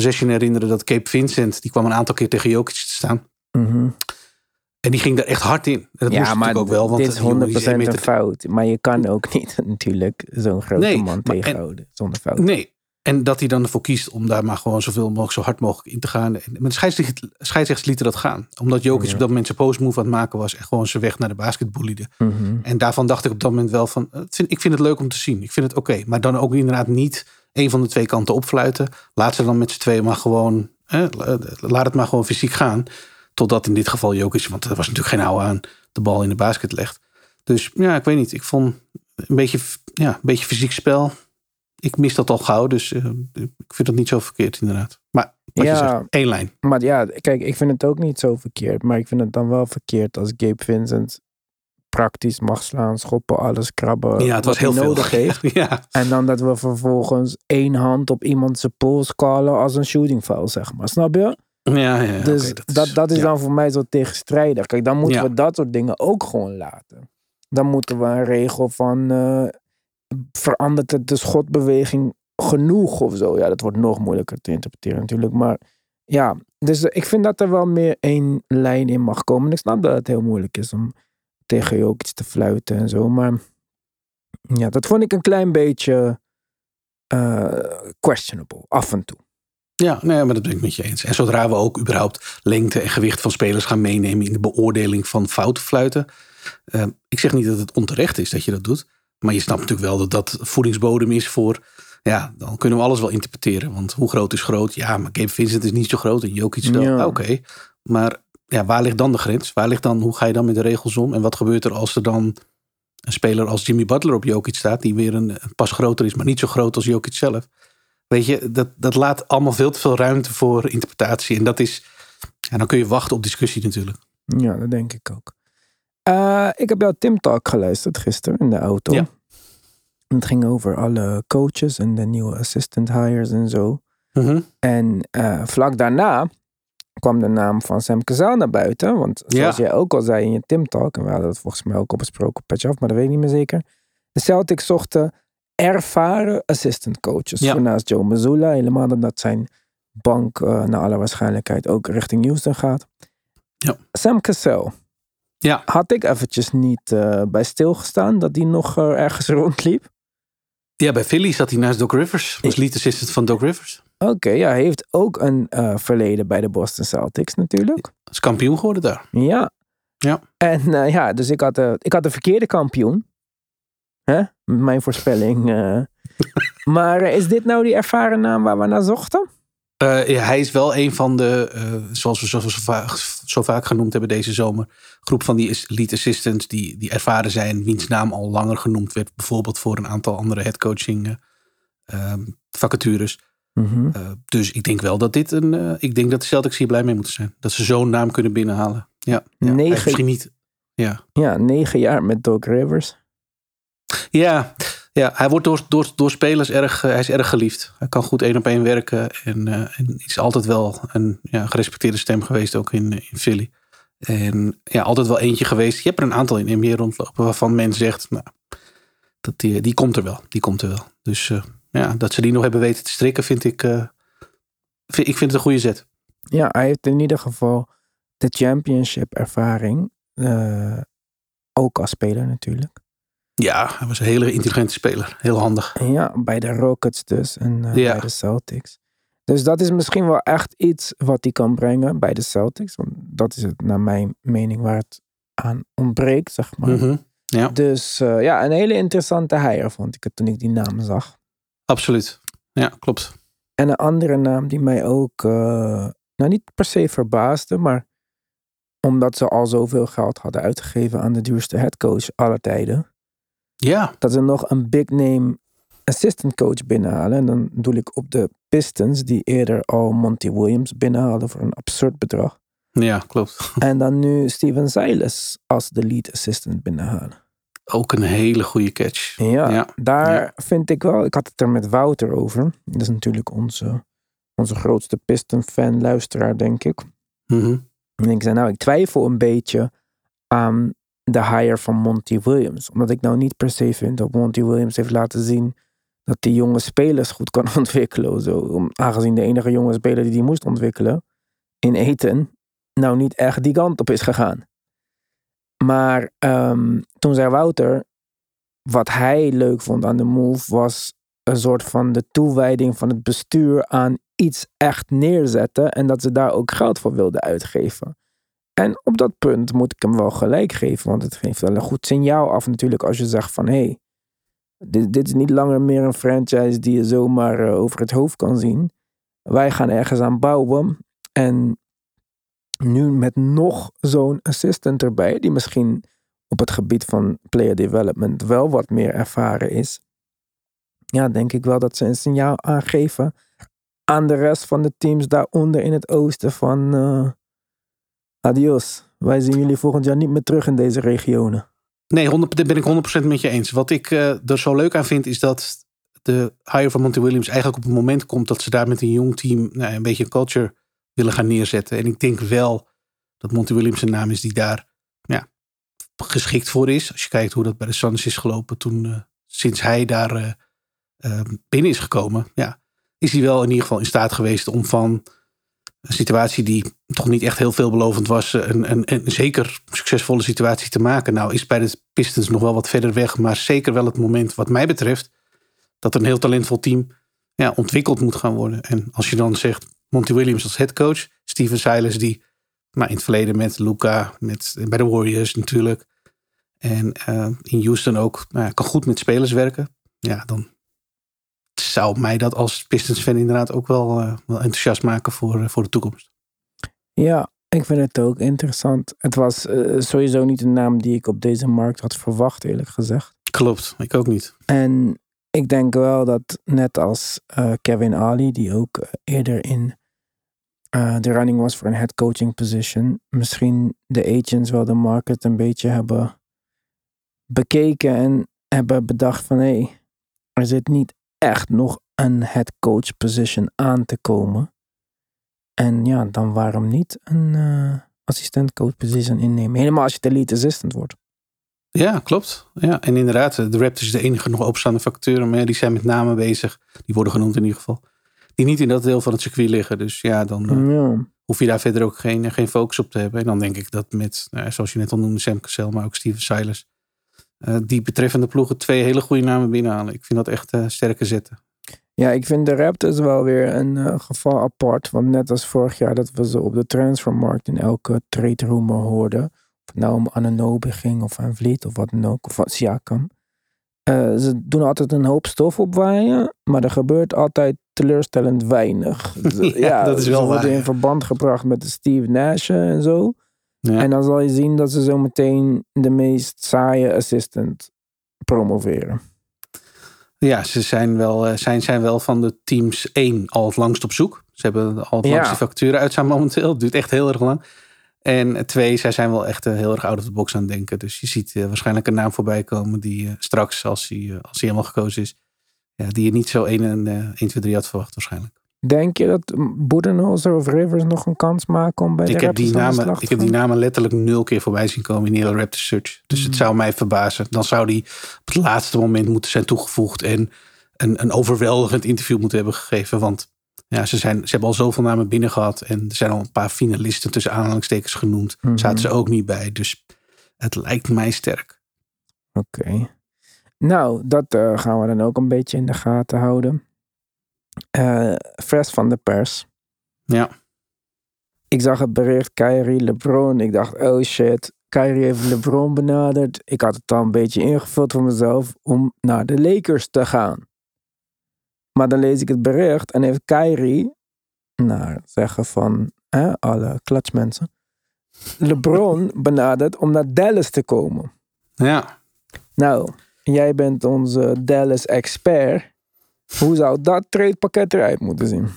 possession herinneren dat Cape Vincent, die kwam een aantal keer tegen Jokic te staan. Mhm. En die ging daar echt hard in. En dat moest Ja, maar natuurlijk ook wel. Want dit is die jongen die 100% is één een fout. Maar je kan ook niet natuurlijk zo'n grote Nee, man en- tegenhouden zonder fout. Nee. En dat hij dan ervoor kiest om daar maar gewoon zoveel mogelijk, zo hard mogelijk in te gaan. En- Maar de scheidsrechters, scheidsrechters lieten dat gaan. Omdat Jokic Ja. op dat moment zijn post move aan het maken was. En gewoon zijn weg naar de basket. Mhm. En daarvan dacht ik op dat moment wel van, eh, het vind, ik vind het leuk om te zien. Ik vind het oké. Maar dan ook inderdaad niet een van de twee kanten opfluiten. Laat ze dan met z'n tweeën maar gewoon Hè? Laat het maar gewoon fysiek gaan. Totdat in dit geval Jokic, want er was natuurlijk geen hou aan, de bal in de basket legt. Dus ja, ik weet niet. Ik vond een beetje, ja, een beetje fysiek spel. Ik mis dat al gauw, dus uh, ik vind dat niet zo verkeerd inderdaad. Maar wat ja, je zegt, één lijn. Maar ja, kijk, ik vind het ook niet zo verkeerd. Maar ik vind het dan wel verkeerd als Gabe Vincent praktisch mag slaan, schoppen, alles krabben. Ja, het was heel nodig veel. heeft. ja. En dan dat we vervolgens één hand op iemand zijn pols callen als een shooting foul, zeg maar. Snap je? Ja, ja, dus dat, dat, is, dat is dan voor mij zo tegenstrijdig. Kijk, dan moeten we dat soort dingen ook gewoon laten. Dan moeten we een regel van uh, verandert de schotbeweging genoeg of zo. Ja, dat wordt nog moeilijker te interpreteren natuurlijk. Maar ja, dus ik vind dat er wel meer één lijn in mag komen. Ik snap dat het heel moeilijk is om tegen je ook iets te fluiten en zo. Maar ja, dat vond ik een klein beetje uh, questionable, af en toe. Ja, nee, maar dat ben ik met je eens. En zodra we ook überhaupt lengte en gewicht van spelers gaan meenemen in de beoordeling van fouten fluiten. Uh, ik zeg niet dat het onterecht is dat je dat doet. Maar je snapt natuurlijk wel dat dat voedingsbodem is voor. Ja, dan kunnen we alles wel interpreteren. Want hoe groot is groot? Ja, maar Gabe Vincent is niet zo groot en Jokic wel. Ja. Oké, maar ja, waar ligt dan de grens? Waar ligt dan, hoe ga je dan met de regels om? En wat gebeurt er als er dan een speler als Jimmy Butler op Jokic staat, die weer een, pas groter is, maar niet zo groot als Jokic zelf? Weet je, dat, dat laat allemaal veel te veel ruimte voor interpretatie. En dat is, en dan kun je wachten op discussie natuurlijk. Ja, dat denk ik ook. Uh, ik heb jouw Tim Talk geluisterd gisteren in de auto. Ja. Het ging over alle coaches en de nieuwe assistant hires en zo. Mm -hmm. En uh, vlak daarna kwam de naam van Sam Cassell naar buiten. Want zoals ja. jij ook al zei in je Tim Talk, en we hadden het volgens mij ook op besproken op Patch Off, maar dat weet ik niet meer zeker. De Celtics zochten ervaren assistant coaches. Ja. Naast Joe Mazzulla, helemaal omdat zijn bank uh, naar alle waarschijnlijkheid ook richting Houston gaat. Ja. Sam Cassell. Ja. Had ik eventjes niet uh, bij stilgestaan dat hij nog uh, ergens rondliep. Ja, bij Philly zat hij naast Doc Rivers. Was lead assistant van Doc Rivers. Oké, okay, ja, hij heeft ook een uh, verleden bij de Boston Celtics natuurlijk. Is kampioen geworden daar. Ja. Ja. En uh, ja, dus ik had, de, ik had de verkeerde kampioen. Hè? Mijn voorspelling. Maar is dit nou die ervaren naam waar we naar zochten? ja, hij is wel een van de, zoals we zo, zo, vaak, zo, vaak, genoemd hebben deze zomer, groep van die elite assistants die, die ervaren zijn, wiens naam al langer genoemd werd, bijvoorbeeld voor een aantal andere headcoaching vacatures. Mm -hmm. uh, dus ik denk wel dat dit een. Uh, ik denk dat de Celtics hier blij mee moeten zijn. Dat ze zo'n naam kunnen binnenhalen. Ja, ja negen, misschien niet. Ja. ja, negen jaar met Doc Rivers. Ja, ja hij wordt door, door, door spelers erg, uh, hij is erg geliefd. Hij kan goed één op één werken. En, en is altijd wel een ja, gerespecteerde stem geweest, ook in, in Philly. En ja, altijd wel eentje geweest. Je hebt er een aantal in NBA rondlopen waarvan men zegt, nou, dat die, die komt er wel. Die komt er wel. Dus ja, dat ze die nog hebben weten te strikken, vind ik. Uh, vind, ik vind het een goede zet. Ja, hij heeft in ieder geval de championship ervaring. Uh, ook als speler natuurlijk. Ja, hij was een hele intelligente speler. Heel handig. Ja, bij de Rockets dus en uh, ja. bij de Celtics. Dus dat is misschien wel echt iets wat hij kan brengen bij de Celtics. Want dat is het naar mijn mening waar het aan ontbreekt, zeg maar. Mm -hmm. ja. Dus uh, ja, een hele interessante heier vond ik het toen ik die naam zag. Absoluut. Ja, klopt. En een andere naam die mij ook, uh, nou niet per se verbaasde, maar omdat ze al zoveel geld hadden uitgegeven aan de duurste headcoach aller tijden. Ja. Dat ze nog een big name assistant coach binnenhalen. En dan doe ik op de Pistons, die eerder al Monty Williams binnenhaalden voor een absurd bedrag. Ja, klopt. En dan nu Steven Silas als de lead assistant binnenhalen. Ook een hele goede catch. Ja, ja. daar Ja. vind ik wel. Ik had het er met Wouter over. Dat is natuurlijk onze, onze grootste Piston-fan, luisteraar, denk ik. Mhm. En ik zei, nou, ik twijfel een beetje aan de hire van Monty Williams. Omdat ik nou niet per se vind dat Monty Williams heeft laten zien dat die jonge spelers goed kan ontwikkelen. Zo. Aangezien de enige jonge speler die die moest ontwikkelen in Eten, nou niet echt die kant op is gegaan. Maar ehm, toen zei Wouter, wat hij leuk vond aan de move was een soort van de toewijding van het bestuur aan iets echt neerzetten en dat ze daar ook geld voor wilden uitgeven. En op dat punt moet ik hem wel gelijk geven, want het geeft wel een goed signaal af natuurlijk als je zegt van hé, hey, dit, dit is niet langer meer een franchise die je zomaar eh, over het hoofd kan zien. wij gaan ergens aan bouwen. En nu met nog zo'n assistant erbij, die misschien op het gebied van player development wel wat meer ervaren is. Ja, denk ik wel dat ze een signaal aangeven aan de rest van de teams daaronder in het oosten van uh, adios. Wij zien jullie volgend jaar niet meer terug in deze regionen. Nee, 100, daar ben ik 100% met je eens. Wat ik uh, er zo leuk aan vind is dat de hire van Monty Williams eigenlijk op het moment komt dat ze daar met een jong team nou, een beetje een culture willen gaan neerzetten. En ik denk wel dat Monty Williams een naam is die daar ja, geschikt voor is. Als je kijkt hoe dat bij de Suns is gelopen toen, uh, sinds hij daar uh, binnen is gekomen. Ja, is hij wel in ieder geval in staat geweest om van een situatie die toch niet echt heel veelbelovend was, een, een, een zeker succesvolle situatie te maken. Nou is bij de Pistons nog wel wat verder weg, maar zeker wel het moment wat mij betreft dat een heel talentvol team ja, ontwikkeld moet gaan worden. En als je dan zegt Monty Williams als headcoach, Steven Silas die nou, in het verleden met Luca, met, bij de Warriors natuurlijk. En uh, in Houston ook, nou, kan goed met spelers werken. Ja, dan zou mij dat als Pistons fan inderdaad ook wel, uh, wel enthousiast maken voor, uh, voor de toekomst. Ja, ik vind het ook interessant. Het was sowieso niet een naam die ik op deze markt had verwacht, eerlijk gezegd. Klopt, ik ook niet. En ik denk wel dat net als Kevin Ali, die ook eerder in uh, de running was voor een head coaching position, misschien de agents wel de market een beetje hebben bekeken en hebben bedacht van hé, hey, er zit niet echt nog een head coach position aan te komen. En ja, dan waarom niet een uh, assistent coach position innemen? Helemaal als je de lead assistant wordt. Ja, klopt. Ja, en inderdaad, de Raptors is de enige nog opstaande facturen, maar die zijn met name bezig. Die worden genoemd in ieder geval die niet in dat deel van het circuit liggen. Dus ja, dan uh, ja. hoef je daar verder ook geen, geen focus op te hebben. En dan denk ik dat met, uh, zoals je net al noemde, Sam Cassell, maar ook Steven Silas, uh, die betreffende ploegen twee hele goede namen binnenhalen. Ik vind dat echt sterke zetten. Ja, ik vind de Raptors wel weer een geval apart. Want net als vorig jaar dat we ze op de transfermarkt in elke trade rumor hoorden. Nou om Ananobi ging of aan Vliet of wat dan ook. Of Siakam. Uh, ze doen altijd een hoop stof opwaaien, maar er gebeurt altijd teleurstellend weinig. ja, ja, dat is wel ze worden in verband gebracht met de Steve Nash en zo. Ja. En dan zal je zien dat ze zo meteen de meest saaie assistant promoveren. Ja, ze zijn wel, eh, zijn, zijn wel van de teams één al het langst op zoek. Ze hebben al het langste facturen uitstaan momenteel. Het duurt echt heel erg lang. En twee, zij zijn wel echt eh, heel erg out of the box aan het denken. Dus je ziet waarschijnlijk een naam voorbij komen die straks, als hij, als hij helemaal gekozen is, ja, die je niet zo 1 en uh, 1, 2, 3 had verwacht waarschijnlijk. Denk je dat Boedenholzer of Rivers nog een kans maken om bij de ik heb die namen, Ik heb die namen letterlijk nul keer voorbij zien komen in de hele Raptor Search. Dus het hmm. zou mij verbazen. Dan zou die op het laatste moment moeten zijn toegevoegd en een, een overweldigend interview moeten hebben gegeven. Want ja, ze, zijn, ze hebben al zoveel namen binnen gehad en er zijn al een paar finalisten tussen aanhalingstekens genoemd. Mm Zaten ze ook niet bij. Dus het lijkt mij sterk. Oké. Nou, dat uh, gaan we dan ook een beetje in de gaten houden. Uh, Fresh van de pers. Ja. Ik zag het bericht Kyrie, LeBron. Ik dacht, oh shit, Kyrie heeft LeBron benaderd. Ik had het al een beetje ingevuld voor mezelf om naar de Lakers te gaan. Maar dan lees ik het bericht en heeft Kyrie, nou, zeggen van hè, alle klatsmensen, LeBron benaderd om naar Dallas te komen. Ja. Nou, Jij bent onze Dallas-expert. Hoe zou dat trade-pakket eruit moeten zien?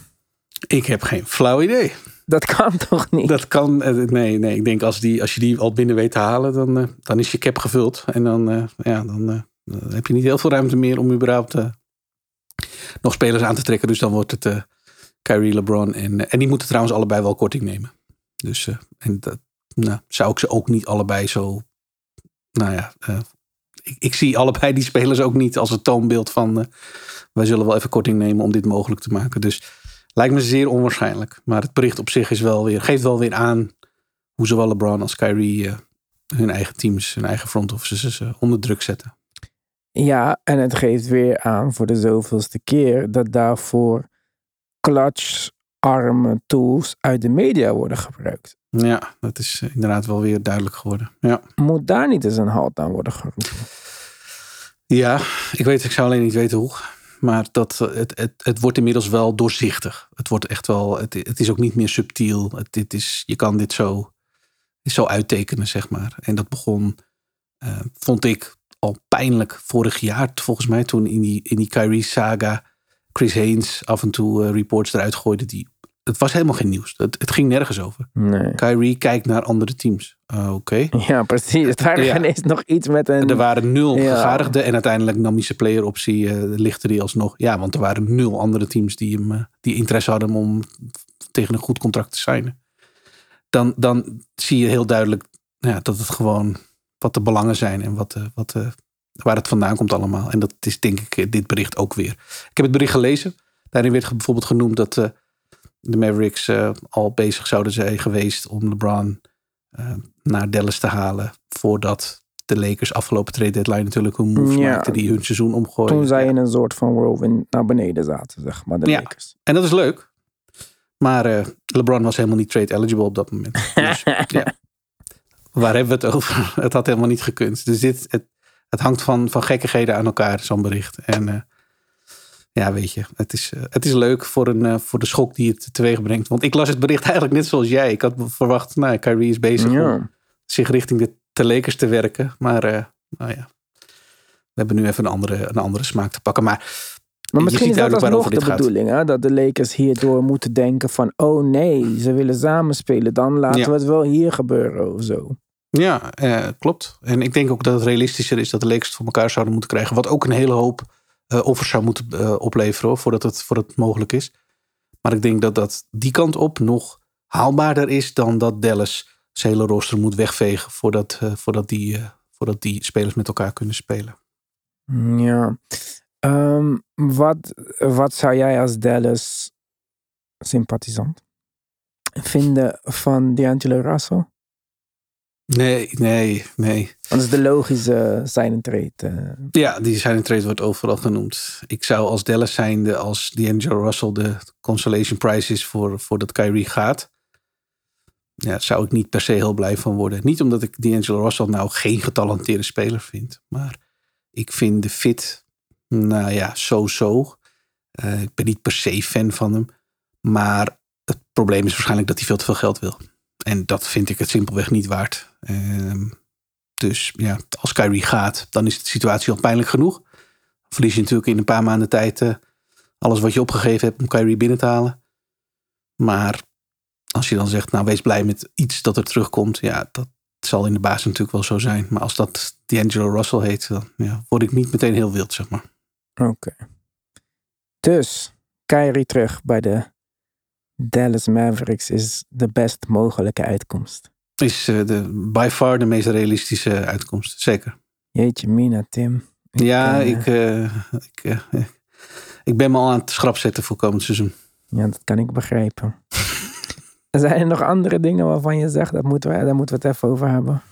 Ik heb geen flauw idee. Dat kan toch niet? Dat kan, eh, nee, nee. Ik denk als, die, als je die al binnen weet te halen, dan, eh, dan is je cap gevuld. En dan, uh, ja, dan heb je niet heel veel ruimte meer om überhaupt nog spelers aan te trekken. Dus dan wordt het Kyrie, LeBron en, en die moeten trouwens allebei wel korting nemen. Dus en dat nou, zou ik ze ook niet allebei zo, nou ja, ik, ik, zie allebei die spelers ook niet als het toonbeeld van wij zullen wel even korting nemen om dit mogelijk te maken. Dus lijkt me zeer onwaarschijnlijk. Maar het bericht op zich is wel weer, geeft wel weer aan hoe zowel LeBron als Kyrie hun eigen teams, hun eigen front offices onder druk zetten. Ja, en het geeft weer aan voor de zoveelste keer dat daarvoor clutch arme tools uit de media worden gebruikt. Ja, dat is eh, inderdaad wel weer duidelijk geworden. Ja. Moet daar niet eens een halt aan worden geroepen? Ja, ik weet, ik zou alleen niet weten hoe. maar dat, het, het, het wordt inmiddels wel doorzichtig. Het wordt echt wel, het, het is ook niet meer subtiel. Het, dit is, je kan dit zo, zo uittekenen, zeg maar. En dat begon, eh, vond ik al pijnlijk vorig jaar, volgens mij, toen in die, in die Kyrie saga Chris Haynes af en toe eh, reports eruit gooide die het was helemaal geen nieuws. Het, het ging nergens over. Nee. Kyrie kijkt naar andere teams. Uh, Oké. Ja, precies. Het waren Ja. ineens nog iets met een... Er waren nul Ja. gegadigden en uiteindelijk nam hij zijn player optie, eh lichtte die alsnog. Ja, want er waren nul andere teams die, hem, eh, die interesse hadden om tegen een goed contract te signen. Dan, dan zie je heel duidelijk ja, dat het gewoon wat de belangen zijn en wat, eh, wat, eh, waar het vandaan komt allemaal. En dat is denk ik eh, dit bericht ook weer. Ik heb het bericht gelezen. Daarin werd bijvoorbeeld genoemd dat de Mavericks al bezig zouden zijn geweest om LeBron naar Dallas te halen. Voordat de Lakers afgelopen trade deadline natuurlijk een move Ja. maakten die hun seizoen omgooiden. Toen zij in een soort van whirlwind naar beneden zaten, zeg maar, de Ja. Lakers. En dat is leuk. Maar LeBron was helemaal niet trade eligible op dat moment. Dus, ja. Waar hebben we het over? Het had helemaal niet gekund. Dus dit, het, het hangt van, van gekkigheden aan elkaar, zo'n bericht. En eh, ja, weet je, het is, eh, het is leuk voor, een, eh, voor de schok die het teweeg brengt. Want ik las het bericht eigenlijk net zoals jij. Ik had verwacht, nou, Kyrie is bezig om zich richting de, Lakers te werken. Maar nou ja, we hebben nu even een andere, een andere smaak te pakken. Maar Maar misschien is dat alsnog de gaat. bedoeling, hè? dat de Lakers hierdoor moeten denken van, oh nee, ze willen samen spelen, dan laten Ja. we het wel hier gebeuren of zo. Ja, eh, klopt. En ik denk ook dat het realistischer is dat de Lakers het voor elkaar zouden moeten krijgen. Wat ook een hele hoop eh, offers zou moeten eh, opleveren hoor, voordat, het, voordat het mogelijk is. Maar ik denk dat dat die kant op nog haalbaarder is dan dat Dallas zijn hele roster moet wegvegen voordat, eh, voordat, die, eh, voordat die spelers met elkaar kunnen spelen. Ja. Ehm, wat, wat zou jij als Dallas sympathisant vinden van D'Angelo Russell? Nee, nee, nee. Dat is de logische sign trade. eh. Ja, die in trade wordt overal genoemd. Ik zou als Dallas zijnde, als D'Angelo Russell de consolation prize is voor, voordat Kyrie gaat. Ja, zou ik niet per se heel blij van worden. Niet omdat ik D'Angelo Russell nou geen getalenteerde speler vind. Maar ik vind de fit, nou ja, zo-zo. Eh, ik ben niet per se fan van hem. Maar het probleem is waarschijnlijk dat hij veel te veel geld wil. En dat vind ik het simpelweg niet waard. Ehm, dus ja, als Kyrie gaat, dan is de situatie al pijnlijk genoeg. Verlies je natuurlijk in een paar maanden tijd eh, alles wat je opgegeven hebt om Kyrie binnen te halen. Maar als je dan zegt, nou wees blij met iets dat er terugkomt. Ja, dat zal in de basis natuurlijk wel zo zijn. Maar als dat D'Angelo Russell heet, dan ja, word ik niet meteen heel wild, zeg maar. Oké. Dus, Kyrie terug bij de Dallas Mavericks is de best mogelijke uitkomst. Is eh, de, by far de meest realistische uitkomst, zeker. Jeetje mina, Tim. ja, eh, ik, eh, ik, ik ben me al aan het schrap zetten voor komend seizoen. Ja, dat kan ik begrijpen. Zijn er nog andere dingen waarvan je zegt, dat moeten we, daar moeten we het even over hebben?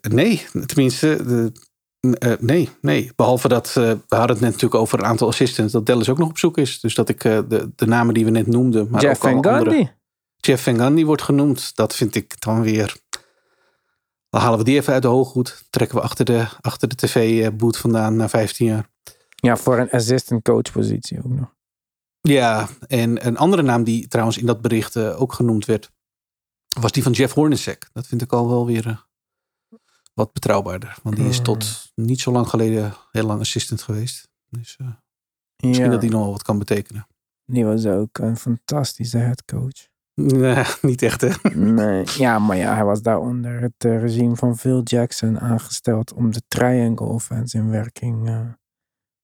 Nee, tenminste, de, eh, nee, nee. Behalve dat, eh, we hadden het net natuurlijk over een aantal assistants, dat Dallas ook nog op zoek is. Dus dat ik eh, de, de namen die we net noemden, maar Jeff ook Van andere- Gundy. Jeff Van wordt genoemd. Dat vind ik dan weer, dan halen we die even uit de hooghoed. Trekken we achter de, achter de tv-boot vandaan na 15 jaar. Ja, voor een assistant coach positie ook nog. Ja, en een andere naam die trouwens in dat bericht ook genoemd werd, was die van Jeff Hornacek. Dat vind ik al wel weer wat betrouwbaarder. Want die is tot niet zo lang geleden heel lang assistant geweest. Dus eh, misschien Ja, dat die nog wel wat kan betekenen. die was ook een fantastische headcoach. Nee, niet echt hè. Nee, ja, maar ja, hij was daar onder het eh, regime van Phil Jackson aangesteld om de triangle offense in werking eh,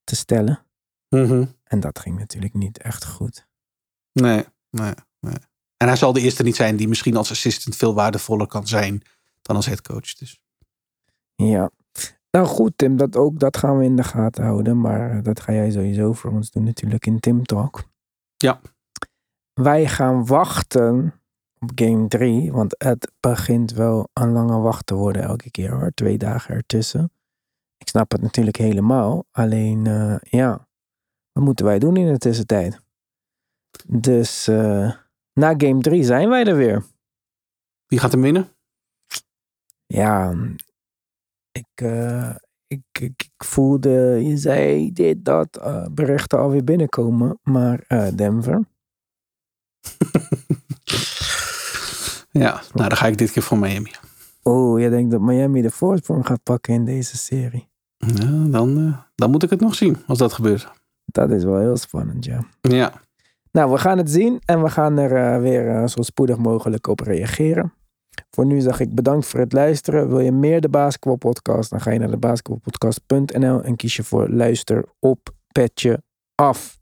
te stellen. Mhm. En dat ging natuurlijk niet echt goed. Nee, nee, nee. En hij zal de eerste niet zijn die misschien als assistant veel waardevoller kan zijn dan als headcoach. Dus. Ja. Nou goed, Tim, dat ook, dat gaan we in de gaten houden. Maar eh, dat ga jij sowieso voor ons doen natuurlijk in Tim Talk. Ja. Wij gaan wachten op game 3. Want het begint wel een lange wacht te worden elke keer hoor. Twee dagen ertussen. Ik snap het natuurlijk helemaal. Alleen, eh, ja. Wat moeten wij doen in de tussentijd? Dus eh, na game 3 zijn wij er weer. Wie gaat hem winnen? Ja, ik, eh, ik, ik, ik voelde, je zei dit, dat, eh, berichten alweer binnenkomen. Maar eh, Denver, Ja, nou dan ga ik dit keer voor Miami. oh, je denkt dat Miami de voorsprong gaat pakken in deze serie. Ja, dan, dan moet ik het nog zien als dat gebeurt. Dat is wel heel spannend, ja. Ja, Nou, we gaan het zien en we gaan er weer zo spoedig mogelijk op reageren. Voor nu zeg ik bedankt voor het luisteren. Wil je meer de Basketball Podcast? Dan ga je naar de en kies je voor luister op petje af.